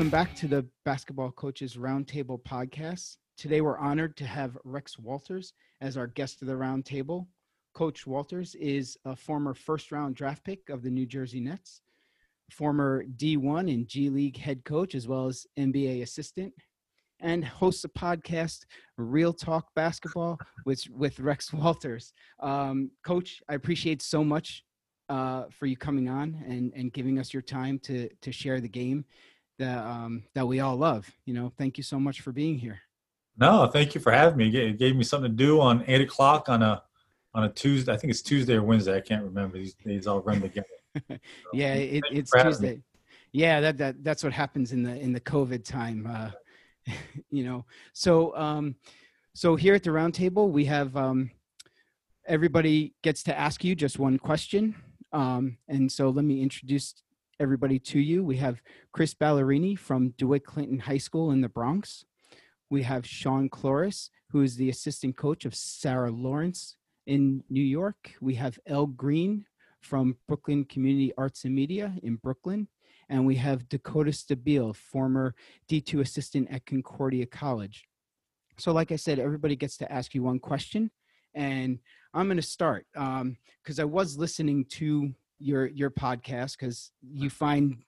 Welcome back to the Basketball Coaches Roundtable podcast. Today we're honored to have Rex Walters as our guest of the roundtable. Coach Walters is a former first round draft pick of the New Jersey Nets, former D1 and G League head coach, as well as NBA assistant, and hosts a podcast, Real Talk Basketball, with, with Rex Walters. Um, Coach, I appreciate so much uh, for you coming on and, and giving us your time to, to share the game that, um, that we all love. You know, thank you so much for being here. No, thank you for having me. It gave me something to do on eight o'clock on a on a Tuesday. I think it's Tuesday or Wednesday. I can't remember. These days all run together. So, yeah, it, it's Tuesday. Yeah, that that that's what happens in the in the COVID time. Uh, you know, so um, so here at the roundtable we have um, everybody gets to ask you just one question. Um, and so let me introduce everybody to you. We have Chris Ballerini from DeWitt Clinton High School in the Bronx. We have Sean Cloris, who is the assistant coach of Sarah Lawrence in New York. We have El Green from Brooklyn Community Arts and Media in Brooklyn. And we have Dakota Stabile, former D2 assistant at Concordia College. So, like I said, everybody gets to ask you one question. And I'm going to start because um, I was listening to your your podcast because you find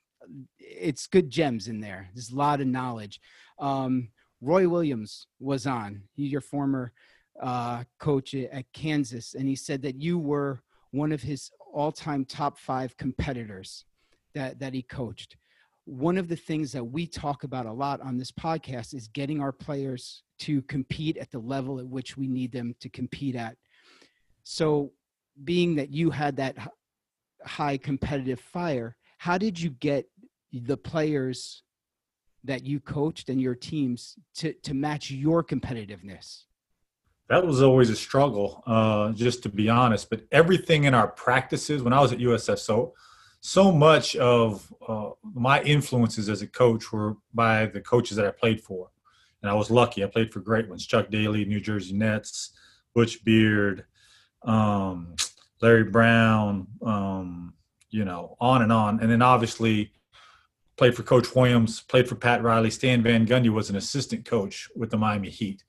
it's good gems in there. There's a lot of knowledge. Um, Roy Williams was on. He's your former uh, coach at Kansas, and he said that you were one of his all-time top five competitors that that he coached. One of the things that we talk about a lot on this podcast is getting our players to compete at the level at which we need them to compete at. So, being that you had that high competitive fire, how did you get the players that you coached and your teams to to match your competitiveness? That was always a struggle, uh, just to be honest. But everything in our practices, when I was at USF, so so much of uh, my influences as a coach were by the coaches that I played for, and I was lucky. I played for great ones: Chuck Daly, New Jersey Nets, Butch Beard, um, Larry Brown, um, you know, on and on. And then obviously played for Coach Williams, played for Pat Riley. Stan Van Gundy was an assistant coach with the Miami Heat.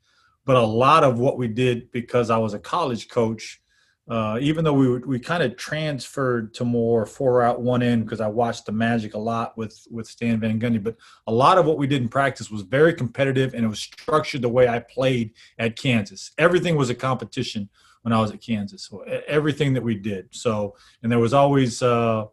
But a lot of what we did because I was a college coach, uh, even though we we kind of transferred to more four out one in because I watched the Magic a lot with with Stan Van Gundy. But a lot of what we did in practice was very competitive and it was structured the way I played at Kansas. Everything was a competition when I was at Kansas. So everything that we did. So and there was always uh,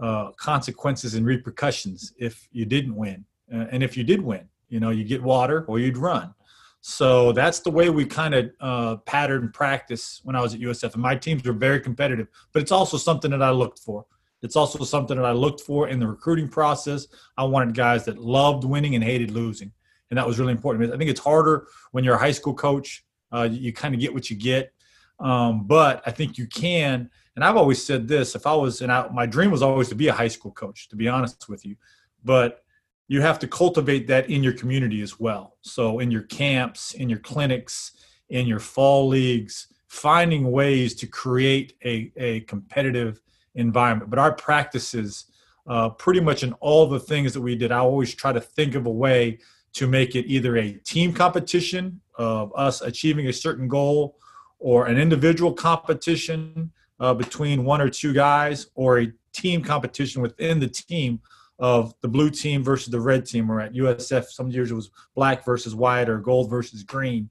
uh, consequences and repercussions if you didn't win, uh, and if you did win, you know, you get water or you'd run. So that's the way we kind of uh, pattern practice when I was at USF. And my teams were very competitive, but it's also something that I looked for. It's also something that I looked for in the recruiting process. I wanted guys that loved winning and hated losing. And that was really important. I think it's harder when you're a high school coach. Uh, you kind of get what you get. Um, but I think you can. And I've always said this: if I was, and I, my dream was always to be a high school coach, to be honest with you. But you have to cultivate that in your community as well. So in your camps, in your clinics, in your fall leagues, finding ways to create a, a competitive environment. But our practices, uh, pretty much in all the things that we did, I always try to think of a way to make it either a team competition of us achieving a certain goal or an individual competition uh, between one or two guys or a team competition within the team of the blue team versus the red team or at usf some years it was black versus white or gold versus green.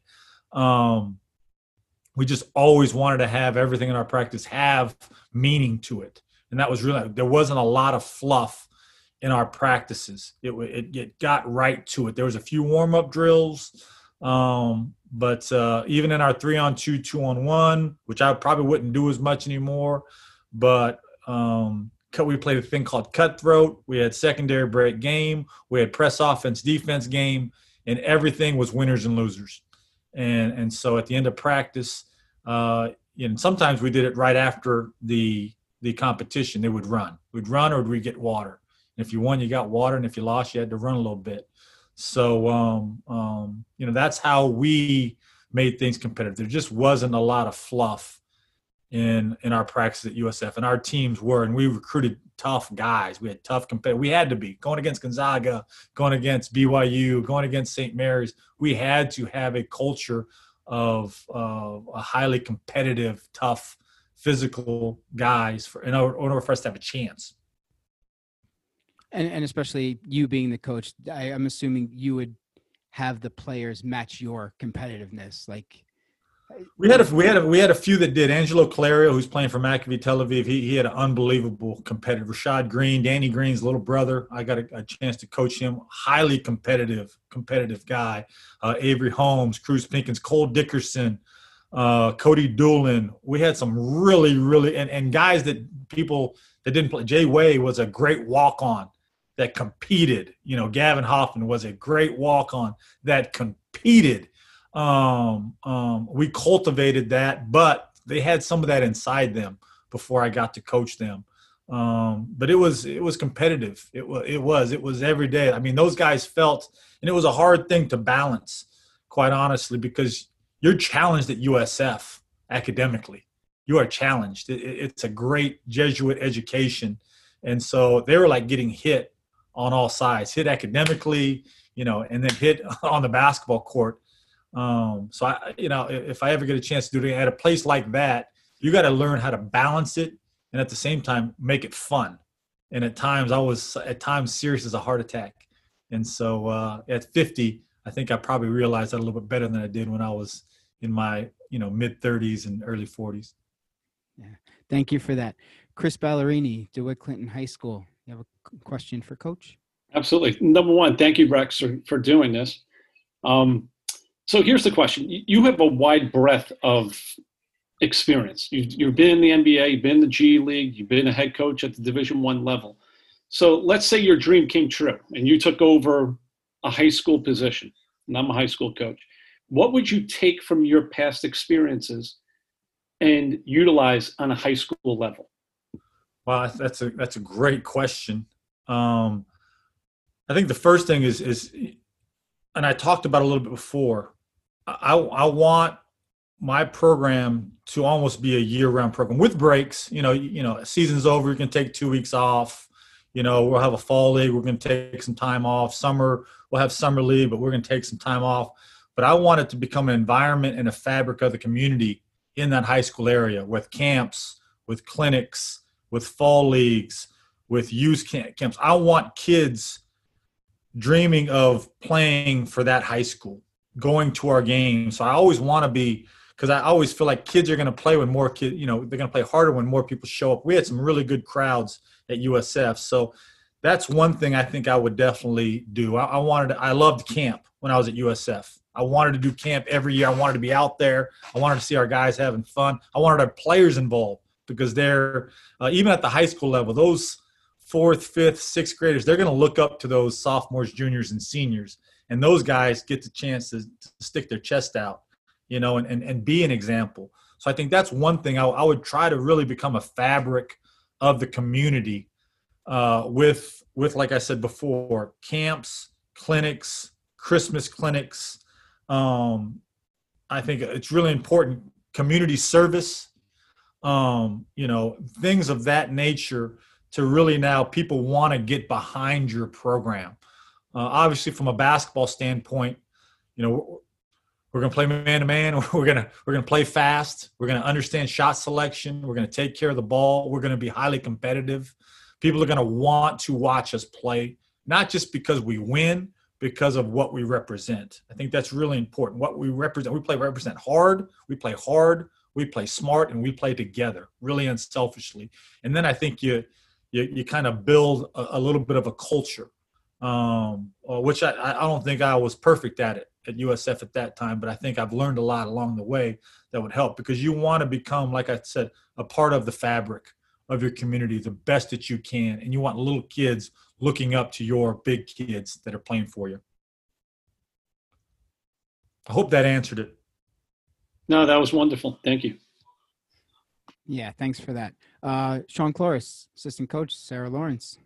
Um, we just always wanted to have everything in our practice have meaning to it. And that was really there wasn't a lot of fluff in our practices. It, it, it got right to it. There was a few warm-up drills um, but uh, even in our three on two, two on one, which I probably wouldn't do as much anymore, but um, we played a thing called cutthroat. We had secondary break game. We had press offense, defense game, and everything was winners and losers. And and so at the end of practice, uh, and sometimes we did it right after the the competition. They would run. We'd run or we'd get water. And if you won, you got water, and if you lost, you had to run a little bit. So, um, um, you know, that's how we made things competitive. There just wasn't a lot of fluff in in our practice at USF, and our teams were, and we recruited tough guys. We had tough competitors. We had to be going against Gonzaga, going against BYU, going against St. Mary's. We had to have a culture of uh, a highly competitive, tough, physical guys for in order, in order for us to have a chance. And, and especially you being the coach, I, I'm assuming you would have the players match your competitiveness. Like we had a we had a, we had a few that did. Angelo Caloiaro, who's playing for Maccabi Tel Aviv, he, he had an unbelievable competitive. Rashad Green, Danny Green's little brother, I got a, a chance to coach him. Highly competitive, competitive guy. Uh, Avry Holmes, Kruize Pinkins, Cole Dickerson, uh, Cody Doolin. We had some really, really and, and guys that people that didn't play. Jay Way was a great walk on that competed. You know, Gavin Hoffman was a great walk on that competed um, um, we cultivated that, but they had some of that inside them before I got to coach them. Um, but it was it was competitive. It was it was it was every day. I mean, those guys felt, and it was a hard thing to balance, quite honestly, because you're challenged at USF academically. You are challenged. It, it's a great Jesuit education, and so they were like getting hit on all sides, hit academically, you know, and then hit on the basketball court um, so I, you know, if I ever get a chance to do it at a place like that, you got to learn how to balance it and at the same time make it fun. And at times I was at times serious as a heart attack. And so uh, at 50, I think I probably realized that a little bit better than I did when I was in my you know mid 30s and early 40s. Yeah, thank you for that, Chris Ballerini, DeWitt Clinton High School. You have a question for Coach? Absolutely. Number one, thank you, Rex, for, for doing this. Um, so here's the question: You have a wide breadth of experience. You've, you've been in the NBA, you've been in the G League, you've been a head coach at the Division One level. So let's say your dream came true and you took over a high school position, and I'm a high school coach. What would you take from your past experiences and utilize on a high school level? Well, that's a that's a great question. Um, I think the first thing is is, and I talked about a little bit before. I, I want my program to almost be a year-round program with breaks. You know, you know, season's over, you can take two weeks off. You know, we'll have a fall league. We're going to take some time off. Summer, we'll have summer league, but we're going to take some time off. But I want it to become an environment and a fabric of the community in that high school area with camps, with clinics, with fall leagues, with youth camps. I want kids dreaming of playing for that high school going to our games. So I always want to be because I always feel like kids are going to play when more kids, you know, they're going to play harder when more people show up. We had some really good crowds at USF, so that's one thing I think I would definitely do. I, I wanted, to, I loved camp when I was at USF. I wanted to do camp every year. I wanted to be out there. I wanted to see our guys having fun. I wanted our players involved because they're uh, even at the high school level. Those fourth, fifth, sixth graders, they're going to look up to those sophomores, juniors, and seniors and those guys get the chance to, to stick their chest out, you know, and, and, and be an example. So I think that's one thing I, I would try to really become a fabric of the community uh, with with like I said before, camps, clinics, Christmas clinics. Um, I think it's really important. Community service, um, you know, things of that nature to really now people want to get behind your program. Uh, obviously, from a basketball standpoint, you know, we're going to play man to man. We're going to we're going to play fast. We're going to understand shot selection. We're going to take care of the ball. We're going to be highly competitive. People are going to want to watch us play, not just because we win, because of what we represent. I think that's really important. What we represent, we play represent hard. We play hard. We play smart, and we play together, really unselfishly. And then I think you you, you kind of build a, a little bit of a culture um, uh, which I, I don't think I was perfect at it at USF at that time, but I think I've learned a lot along the way that would help because you want to become, like I said, a part of the fabric of your community the best that you can. And you want little kids looking up to your big kids that are playing for you. I hope that answered it. No, that was wonderful. Thank you. Yeah, thanks for that. Uh, Sean Cloris, assistant coach, Sarah Lawrence.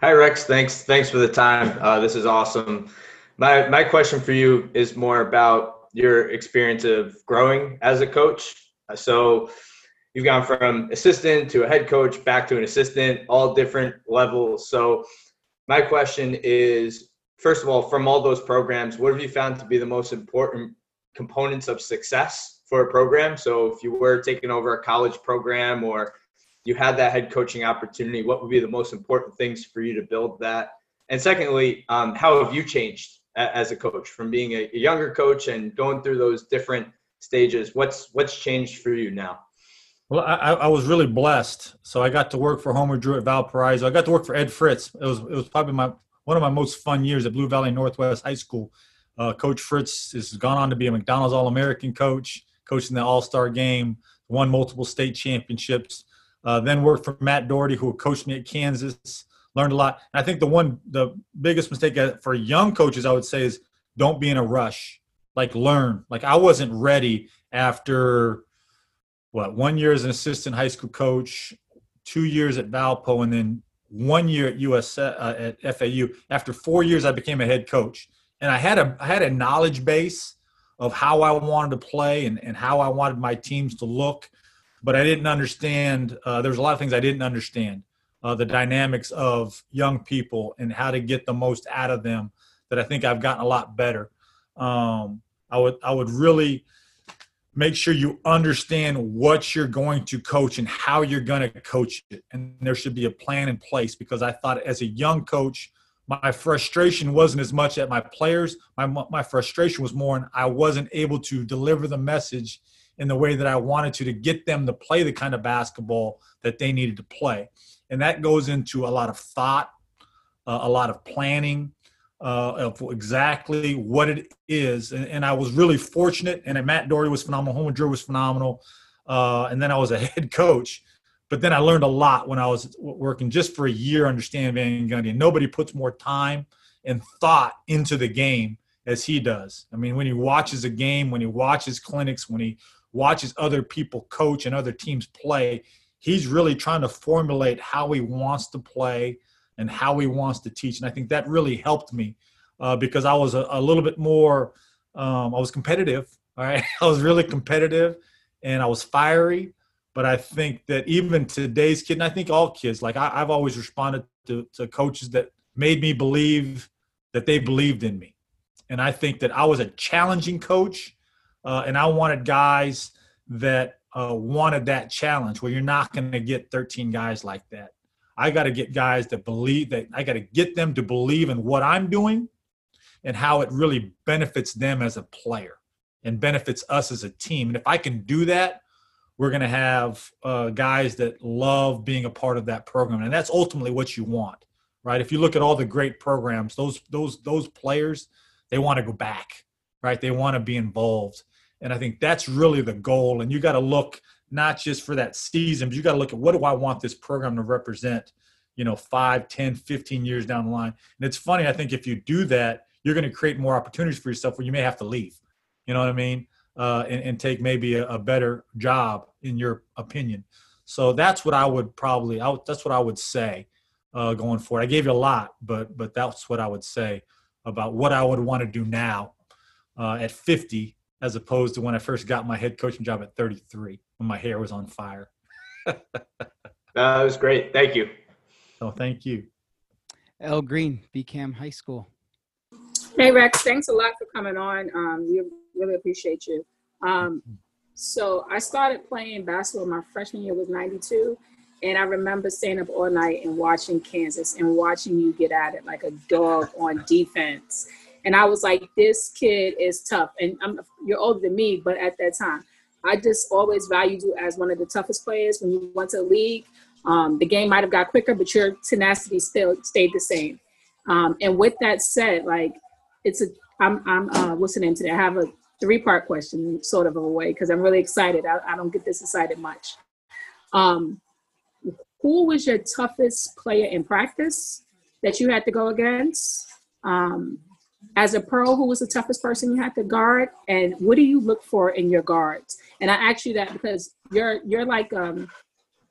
Hi, Rex. Thanks. Thanks for the time. Uh, this is awesome. My my question for you is more about your experience of growing as a coach. So you've gone from assistant to a head coach, back to an assistant, all different levels. So my question is, first of all, from all those programs, what have you found to be the most important components of success for a program? So if you were taking over a college program or you had that head coaching opportunity, what would be the most important things for you to build that? And secondly, um, how have you changed as a coach from being a, younger coach and going through those different stages? What's what's changed for you now? Well, I, I was really blessed. So I got to work for Homer Drew at Valparaiso. I got to work for Ed Fritz. It was it was probably my one of my most fun years at Blue Valley Northwest High School. Uh, coach Fritz has gone on to be a McDonald's All American coach, coaching the All Star game, won multiple state championships. Uh, then worked for Matt Doherty, who coached me at Kansas learned a lot. And I think the one, the biggest mistake for young coaches, I would say, is don't be in a rush. Like learn. Like I wasn't ready after what one year as an assistant high school coach, two years at Valpo, and then one year at US uh, at FAU. After four years, I became a head coach, and I had a I had a knowledge base of how I wanted to play and, and how I wanted my teams to look, but I didn't understand. Uh, there was a lot of things I didn't understand uh, the dynamics of young people and how to get the most out of them that I think I've gotten a lot better. Um, I would I would really make sure you understand what you're going to coach and how you're going to coach it, and there should be a plan in place. Because I thought as a young coach, my frustration wasn't as much at my players. My my frustration was more, and I wasn't able to deliver the message in the way that I wanted to to get them to play the kind of basketball that they needed to play and that goes into a lot of thought, uh, a lot of planning uh, of exactly what it is. And, and, I was really fortunate. And Matt Doherty was phenomenal. Homer Drew was phenomenal. Uh, and then I was a head coach. But then I learned a lot when I was working just for a year under Stan Van Gundy. And nobody puts more time and thought into the game as he does. I mean, when he watches a game, when he watches clinics, when he watches other people coach and other teams play, he's really trying to formulate how he wants to play and how he wants to teach. And I think that really helped me uh, because I was a, a little bit more, um, I was competitive. All right. I was really competitive and I was fiery. But I think that even today's kid, and I think all kids, like I, have always responded to, to coaches that made me believe that they believed in me. And I think that I was a challenging coach uh, and I wanted guys that uh, wanted that challenge where you're not going to get 13 guys like that. I got to get guys that believe that I got to get them to believe in what I'm doing and how it really benefits them as a player and benefits us as a team. And if I can do that, we're going to have uh, guys that love being a part of that program, and that's ultimately what you want, right? If you look at all the great programs, those those those players, they want to go back, right? They want to be involved. And I think that's really the goal. And you got to look not just for that season, but you got to look at what do I want this program to represent, you know, 5, 10, 15 years down the line. And it's funny, I think if you do that, you're going to create more opportunities for yourself where you may have to leave. You know what I mean? Uh, and, and, take maybe a, a, better job in your opinion. So that's what I would probably, I would, that's what I would say uh, going forward. I gave you a lot, but but that's what I would say about what I would want to do now uh, at 50 as opposed to when I first got my head coaching job at 33 when my hair was on fire. that was great. Thank you. Oh, thank you. El Green, BCAM High School. Hey, Rex, thanks a lot for coming on. Um, we really appreciate you. Um, so I started playing basketball my freshman year was 92. And I remember staying up all night and watching Kansas and watching you get at it like a dog on defense. And I was like, this kid is tough. And I'm, you're older than me, but at that time, I just always valued you as one of the toughest players when you went to the league. Um, the game might have got quicker, but your tenacity still stayed the same. Um, and with that said, like it's a, I'm, I'm, uh, what's today? I have a three part question, sort of a way, because I'm really excited. I, I, don't get this excited much. Um, who was your toughest player in practice that you had to go against? Um, as a pro, who was the toughest person you had to guard, and what do you look for in your guards? And I ask you that because you're you're like um,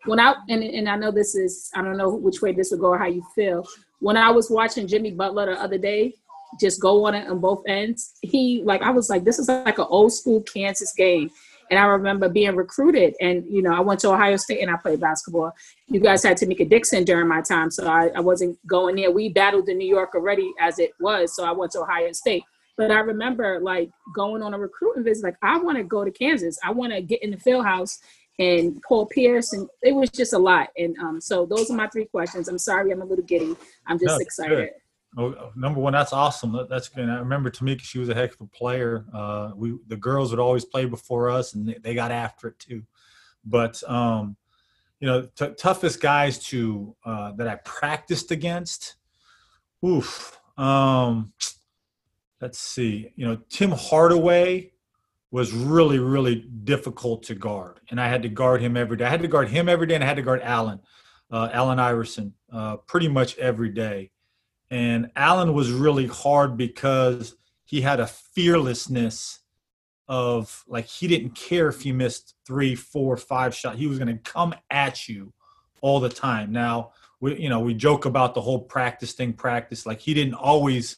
when I and and I know this is I don't know which way this would go or how you feel. When I was watching Jimmy Butler the other day, just go on it on both ends. He like I was like this is like an old school Kansas game, And I remember being recruited, and you know, I went to Ohio State and I played basketball. You guys had Tamecka Dixon during my time, so I, I wasn't going there. We battled in New York already as it was, so I went to Ohio State. But I remember like going on a recruiting visit, like I want to go to Kansas. I want to get in the field house and Paul Pierce, and it was just a lot. And um, so those are my three questions. I'm sorry, I'm a little giddy. I'm just No, excited. Oh, number one, that's awesome. That- That's good. I remember Tamecka; she was a heck of a player. Uh, we the girls would always play before us, and they, they got after it too. But um, you know, t- toughest guys to uh, that I practiced against. Oof. Um, let's see. You know, Tim Hardaway was really, really difficult to guard, and I had to guard him every day. I had to guard him every day, and I had to guard Allen, uh, Allen Iverson, uh, pretty much every day. And Allen was really hard because he had a fearlessness of like he didn't care if you missed three, four, five shots. He was going to come at you all the time. Now we, you know, we joke about the whole practice thing. Practice like he didn't always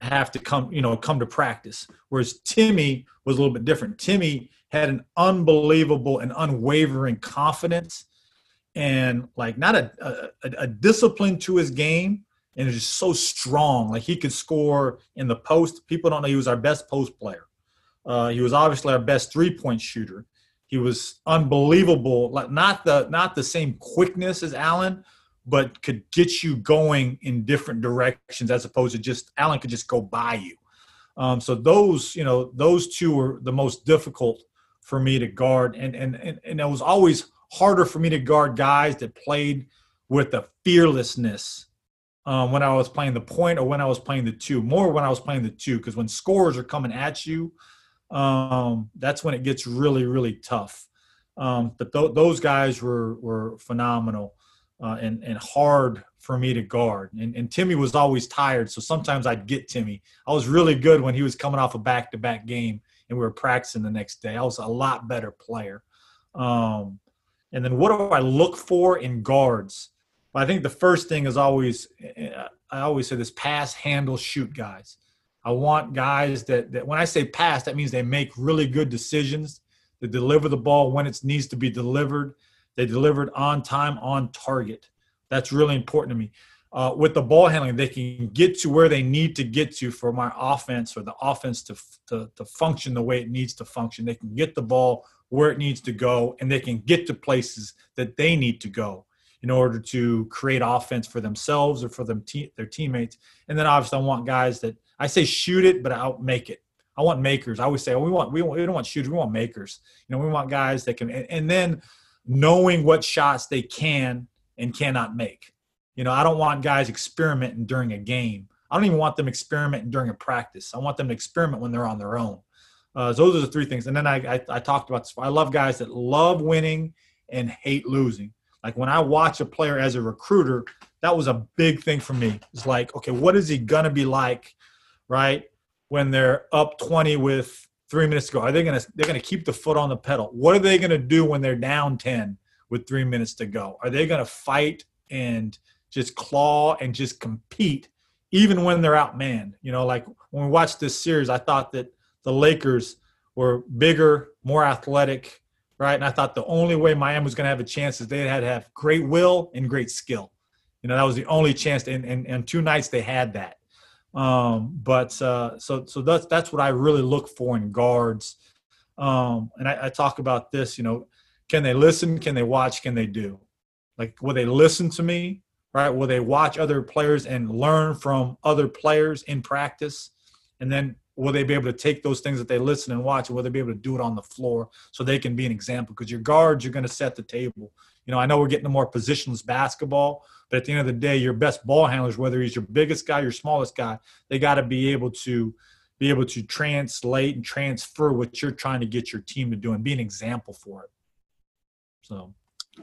have to come, you know, come to practice. Whereas Timmy was a little bit different. Timmy had an unbelievable and unwavering confidence and like not a, a, a discipline to his game and is just so strong. Like he could score in the post. People don't know he was our best post player. Uh, he was obviously our best three point shooter. He was unbelievable. Like not the not the same quickness as Allen, but could get you going in different directions as opposed to just Allen could just go by you. Um, so those you know those two were the most difficult for me to guard, and and and, and it was always harder for me to guard guys that played with a fearlessness um, when I was playing the point or when I was playing the two. More when I was playing the two, because when scores are coming at you, um, that's when it gets really, really tough. Um, but th- those guys were were phenomenal uh, and and hard for me to guard. And, and Timmy was always tired, so sometimes I'd get Timmy. I was really good when he was coming off a back to back game and we were practicing the next day. I was a lot better player. Um, and then what do I look for in guards? I think the first thing is always I always say this pass, handle, shoot guys. I want guys that, that when I say pass, that means they make really good decisions. They deliver the ball when it needs to be delivered. They deliver it on time, on target. That's really important to me. Uh, with the ball handling, they can get to where they need to get to for my offense or the offense to, to, to function the way it needs to function. They can get the ball where it needs to go, and they can get to places that they need to go in order to create offense for themselves or for them te- their teammates. And then obviously, I want guys that I say shoot it, but I'll make it. I want makers. I always say, oh, we want we, want, we don't want shooters, we want makers. You know, we want guys that can, and, and then knowing what shots they can and cannot make. You know, I don't want guys experimenting during a game. I don't even want them experimenting during a practice. I want them to experiment when they're on their own. Uh, those are the three things. And then I, I, I talked about this. I love guys that love winning and hate losing. Like when I watch a player as a recruiter, that was a big thing for me. It's like, okay, what is he gonna be like, right? When they're up 20 with three minutes to go. Are they gonna they're gonna keep the foot on the pedal? What are they gonna do when they're down 10 with three minutes to go? Are they gonna fight and just claw and just compete even when they're outmanned? You know, like when we watched this series, I thought that the Lakers were bigger, more athletic, right? And I thought the only way Miami was going to have a chance is they had to have great will and great skill. You know, that was the only chance. And, and, and two nights they had that. Um, but uh, so so that's that's what I really look for in guards. Um, and I, I talk about this. You know, can they listen? Can they watch? Can they do? Like, will they listen to me? Right? Will they watch other players and learn from other players in practice? And then will they be able to take those things that they listen and watch and will they be able to do it on the floor so they can be an example? Because your guards you're going to set the table. You know i know we're getting to more positionless basketball but at the end of the day your best ball handlers whether he's your biggest guy your smallest guy they got to be able to be able to translate and transfer what you're trying to get your team to do and be an example for it. So.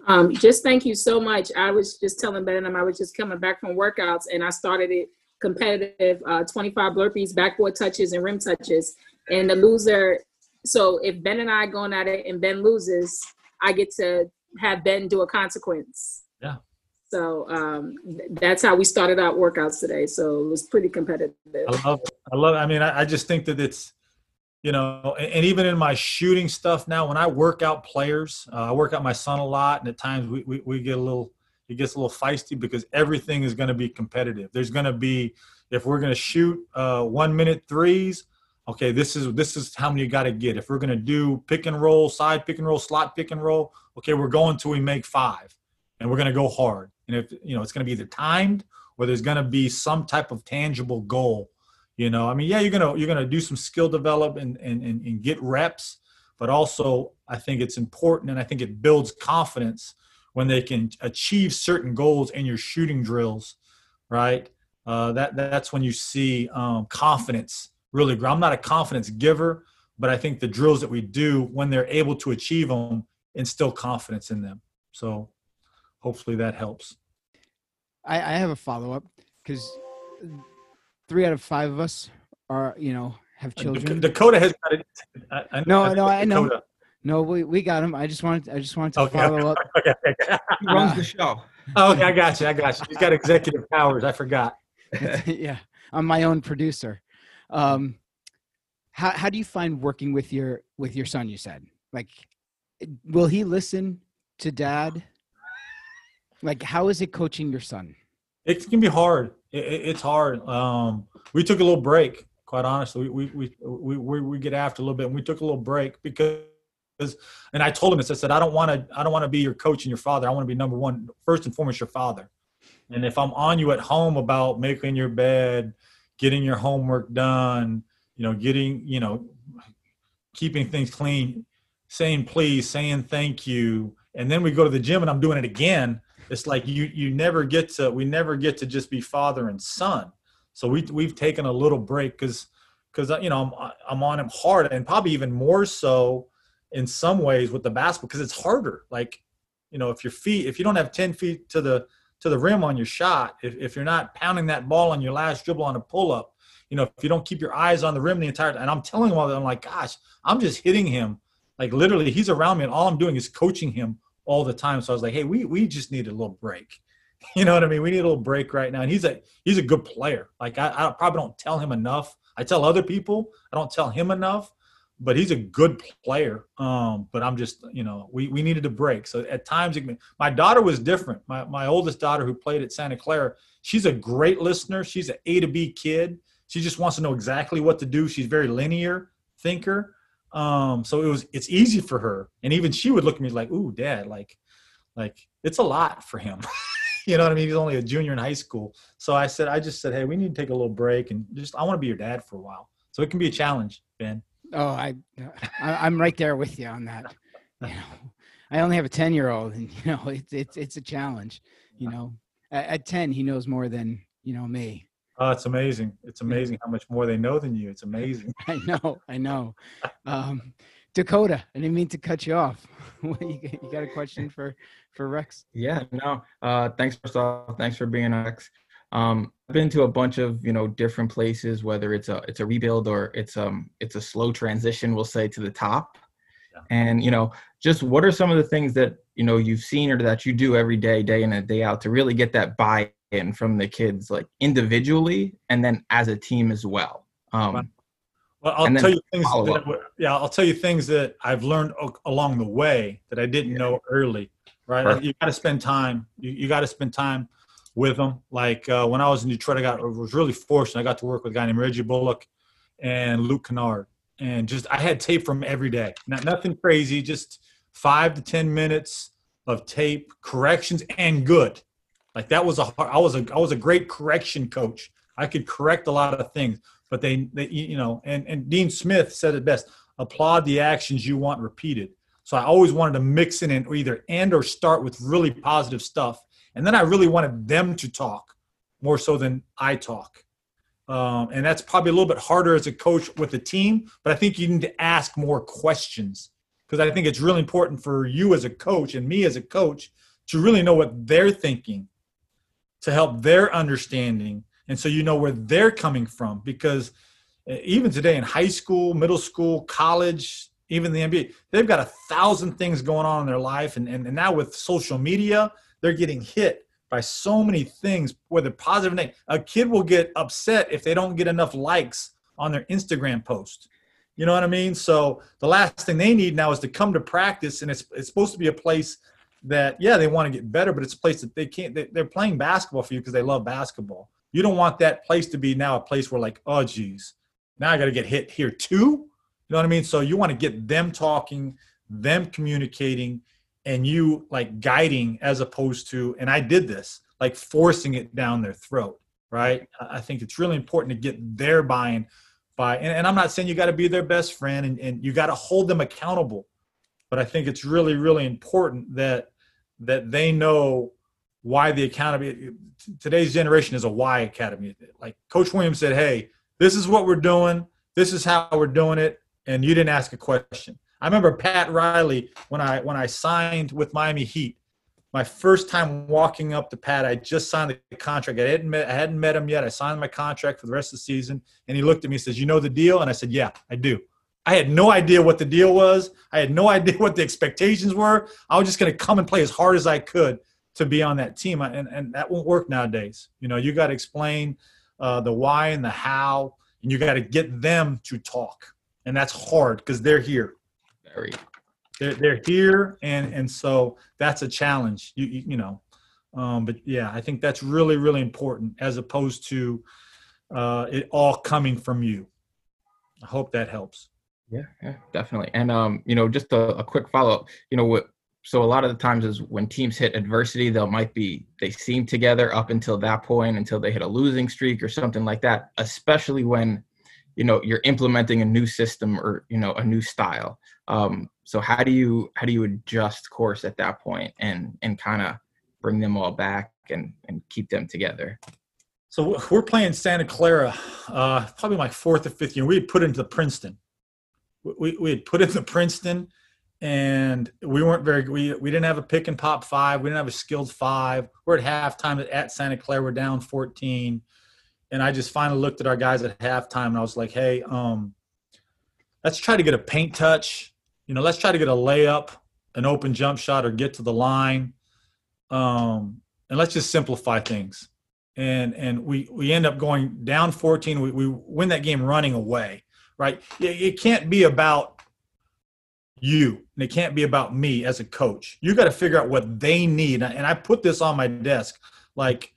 Um, just thank you so much. I was just telling ben and i was just coming back from workouts and i started it competitive uh, 25 burpees, backboard touches, and rim touches. And the loser, so if Ben and I going at it and Ben loses, I get to have Ben do a consequence. Yeah. So um, that's how we started out workouts today. So it was pretty competitive. I love, I love. I mean, I, I just think that it's you know, and, and, even in my shooting stuff now, when I work out players, uh, I work out my son a lot, and at times we, we, we get a little, it gets a little feisty because everything is going to be competitive. There's going to be, if we're going to shoot uh, one minute threes, okay, this is this is how many you got to get. If we're going to do pick and roll, side pick and roll, slot pick and roll, okay, we're going till we make five, and we're going to go hard. And if you know, it's going to be either timed or there's going to be some type of tangible goal. You know, I mean, yeah, you're gonna you're gonna do some skill development and, and, and get reps, but also I think it's important and I think it builds confidence when they can achieve certain goals in your shooting drills, right? Uh, that that's when you see um, confidence really grow. I'm not a confidence giver, but I think the drills that we do when they're able to achieve them instill confidence in them. So hopefully that helps. I, I have a follow up because three out of five of us are, you know, have children. Dakota has got it. I, I, no, no, I know. No, we, we got him. I just wanted I just wanted to okay, follow up. Okay, okay. He runs the show. Oh, okay, I got you. I got you. He's got executive powers. I forgot. yeah, I'm my own producer. Um, how how do you find working with your with your son? You said like, will he listen to dad? Like, how is it coaching your son? It can be hard. It, it's hard. Um, we took a little break. Quite honestly, we we we we, we get after a little bit, and we took a little break because and I told him this. I said, I don't want to. I don't want to be your coach and your father. I want to be number one, first and foremost, your father. And if I'm on you at home about making your bed, getting your homework done, you know, getting, you know, keeping things clean, saying please, saying thank you, and then we go to the gym and I'm doing it again. It's like you you never get to we never get to just be father and son. So we we've taken a little break because because you know I'm I'm on him hard and probably even more so in some ways with the basketball because it's harder. Like you know if your feet if you don't have ten feet to the to the rim on your shot, if, if you're not pounding that ball on your last dribble on a pull up, you know, if you don't keep your eyes on the rim the entire time, and I'm telling him all that, I'm like, gosh, I'm just hitting him. Like literally, he's around me, and all I'm doing is coaching him all the time. So I was like, hey, we we just need a little break. You know what I mean? We need a little break right now. And he's a he's a good player. Like I, I probably don't tell him enough. I tell other people, I don't tell him enough but he's a good player. Um, but I'm just, you know, we, we needed a break. So at times, my daughter was different. My, my oldest daughter who played at Santa Clara, she's a great listener. She's an A to B kid. She just wants to know exactly what to do. She's very linear thinker. Um, so it was, it's easy for her. And even she would look at me like, ooh, dad, like, like it's a lot for him. you know what I mean? He's only a junior in high school. So I said, I just said, Hey, we need to take a little break and just, I want to be your dad for a while. So it can be a challenge, Ben. Oh, I, I am right there with you on that. You know, I only have a ten year old, and you know, it's it's it's a challenge. You know, at, at ten, he knows more than you know me. Oh, it's amazing! It's amazing how much more they know than you. It's amazing. I know, I know. Um, Dakota, I didn't mean to cut you off. you, you got a question for for Rex? Yeah, no. Uh, thanks first off. Thanks for being Rex. Um, I've been to a bunch of you know different places, whether it's a it's a rebuild or it's um it's a slow transition, we'll say to the top. Yeah. And you know, just what are some of the things that you know you've seen or that you do every day, day in and day out, to really get that buy-in from the kids, like individually and then as a team as well. Um, well, I'll tell you things. That, yeah, I'll tell you things that I've learned along the way that I didn't know early. Right, you got to spend time. You, you got to spend time with them. Like uh, when I was in Detroit, I got was really fortunate. I got to work with a guy named Reggie Bullock and Luke Kennard, and just I had tape from every day. Not nothing crazy, just five to ten minutes of tape, corrections, and good. Like that was a I was a I was a great correction coach. I could correct a lot of things, but they, they you know, and and Dean Smith said it best: applaud the actions you want repeated. So I always wanted to mix in and either end or start with really positive stuff and then I really wanted them to talk more so than I talk. Um, and that's probably a little bit harder as a coach with a team, but I think you need to ask more questions because I think it's really important for you as a coach and me as a coach to really know what they're thinking to help their understanding. And so you know where they're coming from because eh, even today in high school, middle school, college, even the NBA, they've got a thousand things going on in their life. And, and, and now with social media, they're getting hit by so many things, whether positive or negative. A kid will get upset if they don't get enough likes on their Instagram post. You know what I mean? So the last thing they need now is to come to practice, and it's it's supposed to be a place that yeah they want to get better, but it's a place that they can't. They, they're playing basketball for you because they love basketball. You don't want that place to be now a place where like oh geez, now I got to get hit here too. You know what I mean? So you want to get them talking, them communicating, and you like guiding as opposed to. And I did this like forcing it down their throat. Right? I think it's really important to get their buy-in by and, and i'm not saying you got to be their best friend and, and you got to hold them accountable but i think it's really really important that that they know why the academy today's generation is a why academy like coach williams said hey this is what we're doing this is how we're doing it and you didn't ask a question i remember pat riley when i when i signed with miami heat my first time walking up to Pat, I just signed the contract. I hadn't met, I hadn't met him yet. I signed my contract for the rest of the season, and he looked at me and says, "You know the deal?" And I said, "Yeah, I do." I had no idea what the deal was. I had no idea what the expectations were. I was just going to come and play as hard as I could to be on that team, and and that won't work nowadays. You know, you got to explain uh, the why and the how, and you got to get them to talk, and that's hard because they're here. They're, they're here and and so that's a challenge you you, you know. Um, but yeah i think that's really really important as opposed to uh, it all coming from you. I hope that helps. Yeah yeah definitely. And um you know just a, a quick follow-up. You know what so a lot of the times is when teams hit adversity they'll might be they seem together up until that point until they hit a losing streak or something like that especially when you know you're implementing a new system or you know a new style um, so how do you how do you adjust course at that point and and kind of bring them all back and and keep them together? So we're playing santa clara uh, probably my fourth or fifth year we had put into princeton. We, we had put into princeton and we weren't very we, we didn't have a pick and pop five we didn't have a skilled five. We're at halftime at santa clara we're down 14 and I just finally looked at our guys at halftime and I was like, hey, um, let's try to get a paint touch. You know, let's try to get a layup, an open jump shot, or get to the line. Um, and let's just simplify things. And and we we end up going down 14. We, we win that game running away, right? It, it can't be about you and it can't be about me as a coach. You got to figure out what they need. And I put this on my desk like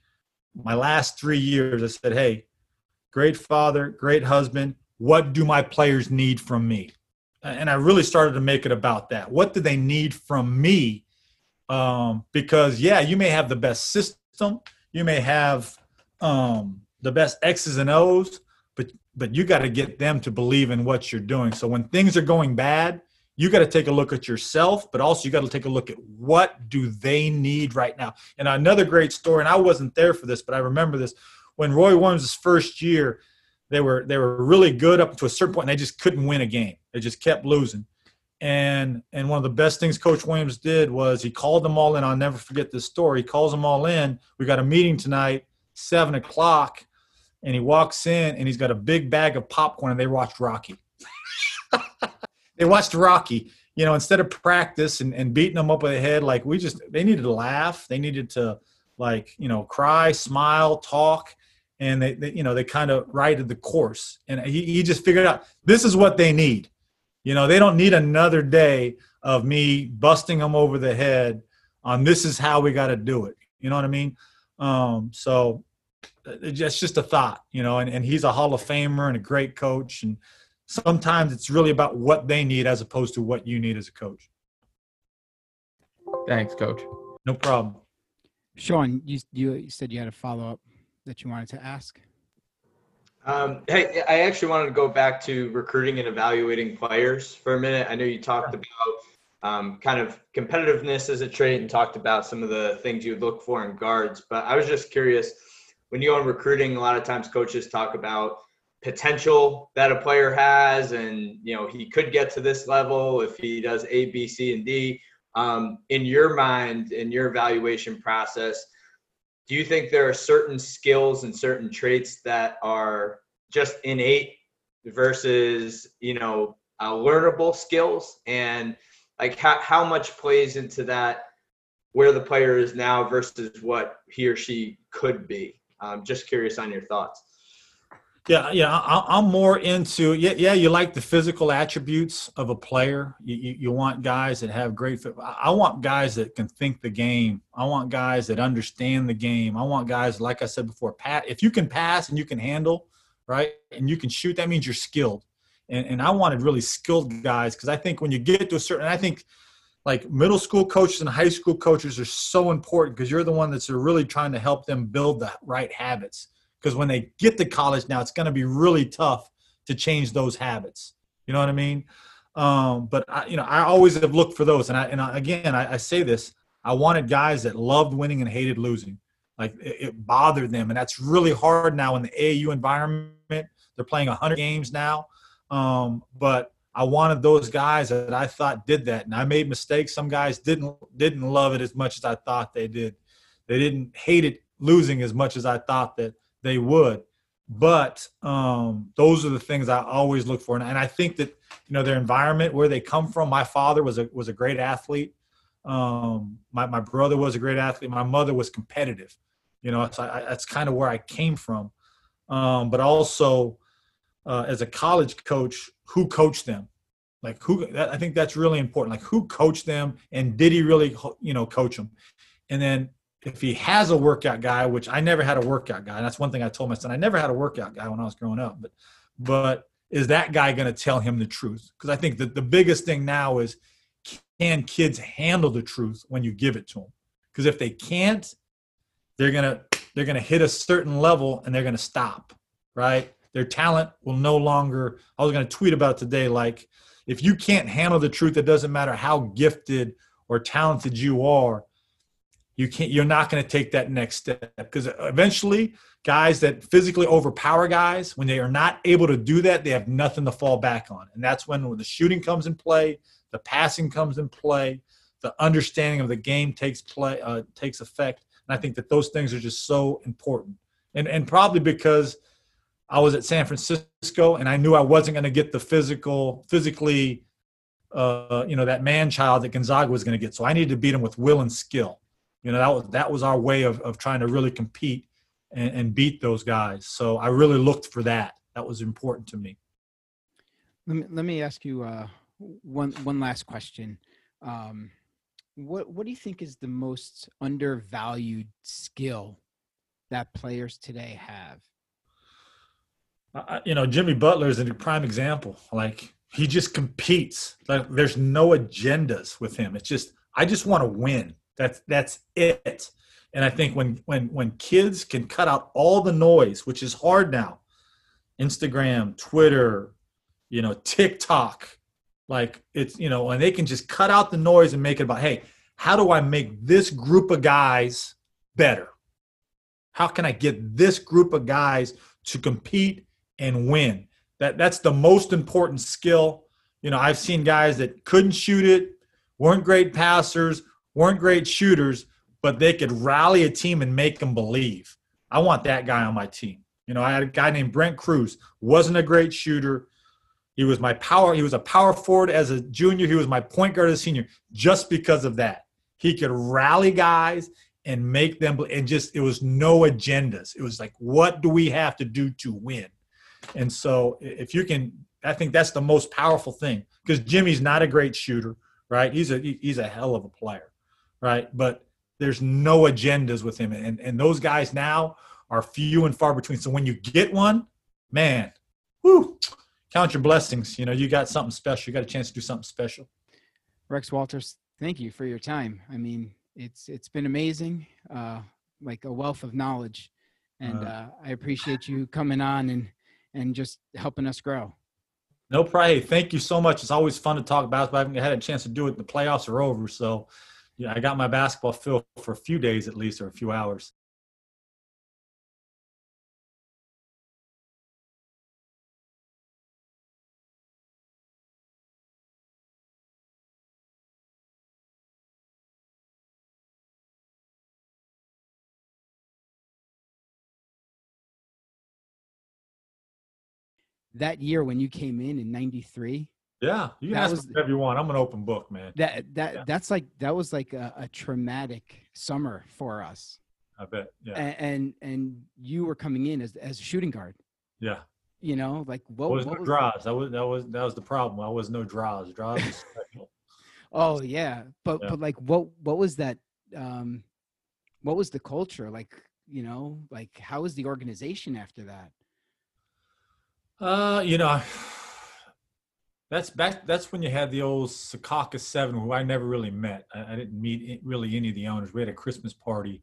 my last three years, I said, hey, great father, great husband. What do my players need from me? And I really started to make it about that. What do they need from me? Um, because, yeah, you may have the best system, you may have um, the best X's and O's, but but you got to get them to believe in what you're doing. So when things are going bad, you got to take a look at yourself, but also you got to take a look at what do they need right now. And another great story, and I wasn't there for this, but I remember this when Roy Williams' first year, they were they were really good up to a certain point, and they just couldn't win a game. They just kept losing. And and one of the best things Coach Williams did was he called them all in. I'll never forget this story. He calls them all in. We got a meeting tonight, seven o'clock, and he walks in and he's got a big bag of popcorn, and they watched Rocky. they watched Rocky. You know, instead of practice and, and beating them up with the head, like we just they needed to laugh. They needed to like you know cry, smile, talk, and they, they you know they kind of righted the course. And he, he just figured out this is what they need. You know, they don't need another day of me busting them over the head on this is how we got to do it. You know what I mean? Um, so it's just a thought, you know, and, and he's a Hall of Famer and a great coach. And sometimes it's really about what they need as opposed to what you need as a coach. Thanks, coach. No problem. Sean, you, you said you had a follow up that you wanted to ask. Um, hey, I actually wanted to go back to recruiting and evaluating players for a minute. I know you talked about um, kind of competitiveness as a trait and talked about some of the things you would look for in guards, but I was just curious when you go in recruiting, a lot of times coaches talk about potential that a player has and you know he could get to this level if he does a b c and d um, in your mind in your evaluation process do you think there are certain skills and certain traits that are just innate versus you know uh, learnable skills? And like how, how much plays into that where the player is now versus what he or she could be? I'm just curious on your thoughts Yeah, yeah, I, am more into yeah, yeah. You like the physical attributes of a player. You, you, you want guys that have great. I want guys that can think the game. I want guys that understand the game. I want guys, like I said before, pat. If you can pass and you can handle, right, and you can shoot, that means you're skilled. And and I wanted really skilled guys because I think when you get to a certain, I think like middle school coaches and high school coaches are so important because you're the one that's really trying to help them build the right habits because when they get to college now, it's going to be really tough to change those habits. You know what I mean? Um, but I, you know, I always have looked for those, and I and I, again, I, I, say this: I wanted guys that loved winning and hated losing. Like it, it bothered them, and that's really hard now in the AAU environment. They're playing 100 games now, um, but I wanted those guys that I thought did that, and I made mistakes. Some guys didn't didn't love it as much as I thought they did. They didn't hate it losing as much as I thought that they would. But um, those are the things I always look for, and, and, I think that you know their environment, where they come from. My father was a was a great athlete. Um, my my brother was a great athlete. My mother was competitive. You know, so I, that's kind of where I came from. Um, but also, uh, as a college coach, who coached them? Like who? That, I think that's really important. Like who coached them, and did he really, you know, coach them? And then if he has a workout guy, which I never had a workout guy, that's one thing I told my son, I never had a workout guy when I was growing up, but but is that guy going to tell him the truth? Because I think that the biggest thing now is can kids handle the truth when you give it to them? Because if they can't, they're gonna they're gonna hit a certain level and they're gonna stop, right? Their talent will no longer. I was gonna tweet about today, like if you can't handle the truth, it doesn't matter how gifted or talented you are you can't you're not going to take that next step because eventually guys that physically overpower guys when they are not able to do that they have nothing to fall back on. And that's when, the shooting comes in play the passing comes in play the understanding of the game takes play uh, takes effect. And i think that those things are just so important. And and probably because i was at san francisco and i knew i wasn't going to get the physical physically uh, you know that man child that gonzaga was going to get. So i needed to beat him with will and skill you know that was that was our way of, of trying to really compete and, and beat those guys. So i really looked for that. That was important to me. Let me, let me ask you uh, one one last question. Um, what what do you think is the most undervalued skill that players today have? Uh, you know jimmy butler is a prime example. Like he just competes. Like there's no agendas with him. It's just i just want to win that's that's it. And I think when when when kids can cut out all the noise, which is hard now, Instagram, Twitter, you know, TikTok, like it's you know, and they can just cut out the noise and make it about, hey, how do I make this group of guys better? How can I get this group of guys to compete and win? That that's the most important skill. You know, I've seen guys that couldn't shoot it, weren't great passers, weren't great shooters, but they could rally a team and make them believe. I want that guy on my team. You know, I had a guy named Brent Cruz, wasn't a great shooter. He was my power. He was a power forward as a junior. He was my point guard as a senior, just because of that. He could rally guys and make them, and just it was no agendas. It was like, what do we have to do to win? And so, if you can, I think that's the most powerful thing because Jimmy's not a great shooter, right? He's a he's a hell of a player right? But there's no agendas with him, and and those guys now are few and far between. So when you get one, man, whoo, count your blessings. You know, you got something special. You got a chance to do something special. Rex Walters, thank you for your time. I mean, it's it's been amazing, uh, like a wealth of knowledge, and uh, uh, I appreciate you coming on and and just helping us grow. No problem. Thank you so much. It's always fun to talk about, but I haven't had a chance to do it. The playoffs are over, so yeah, I got my basketball filled for a few days at least, or a few hours. that year when you came in in 93 yeah, you can that ask was, whatever you want. I'm an open book, man. That that yeah. that's like that was like a, a, traumatic summer for us. I bet. Yeah. And, and, and you were coming in as as a shooting guard. Yeah. You know, like what, I was what no was, draws. That was that was that was the problem. I was no draws. Draws was special. Oh yeah, but Yeah. but like what what was that? Um, what was the culture like? You know, like how was the organization after that? Uh, you know, that's back. That's when you had the old Secaucus Seven, who I never really met. I, I didn't meet really any of the owners. We had a Christmas party.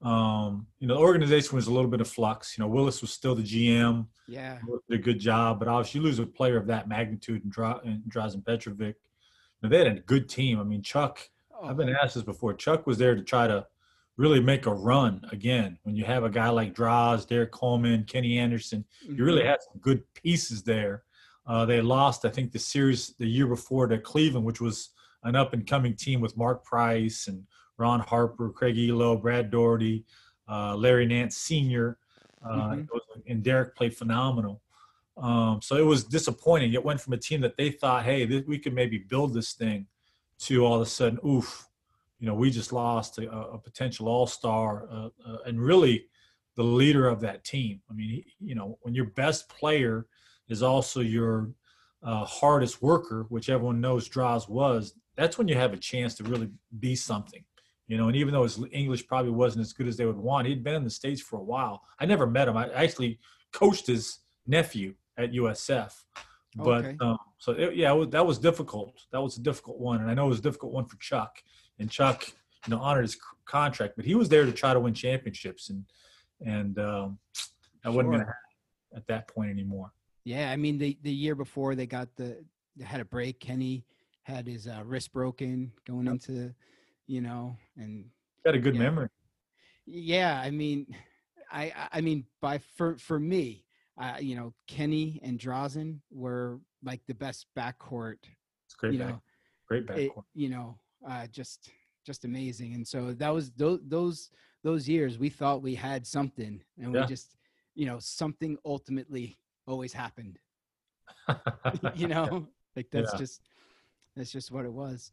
Um, you know, the organization was a little bit of flux. You know, Willis was still the GM. Yeah, did a good job, but obviously you lose a player of that magnitude and Dra- and Drazen Petrovic. You know, they had a good team. I mean, Chuck. I've been asked this before. Chuck was there to try to really make a run again. When you have a guy like Draws, Derrick Coleman, Kenny Anderson, you really Mhm. had some good pieces there. Uh, they lost, I think, the series the year before to Cleveland, which was an up and coming team with Mark Price and Ron Harper, Craig Ehlo, Brad Daugherty, uh, Larry Nance Sr. Uh, Mhm. and Derrick played phenomenal. Um, so it was disappointing. It went from a team that they thought, hey, th- we could maybe build this thing, to all of a sudden, oof, you know, we just lost a, a potential all star uh, uh, and really the leader of that team. I mean, you know, when your best player is also your uh, hardest worker, which everyone knows Draws was, that's when you have a chance to really be something. You know, and even though his English probably wasn't as good as they would want, he'd been in the States for a while. I never met him. I actually coached his nephew at USF. But Okay. um, so it, yeah, it was, that was difficult. That was a difficult one, and I know it was a difficult one for Chuck. And Chuck, you know, honored his c- contract, but he was there to try to win championships, and and um, that wasn't going to happen at that point anymore. Yeah, I mean the the year before they got the they had a break. Kenny had his uh, wrist broken going Yep. into, you know, and Got a good Yeah. memory. yeah, I mean, I I- mean by for for me, uh, you know, Kenny and Drazen were like the best backcourt. It's great You back, know, great backcourt. it, you know, uh, just just amazing. And so that was those those those years we thought we had something, and Yeah. we just, you know, something ultimately always happened. you know like that's Yeah. just that's just what it was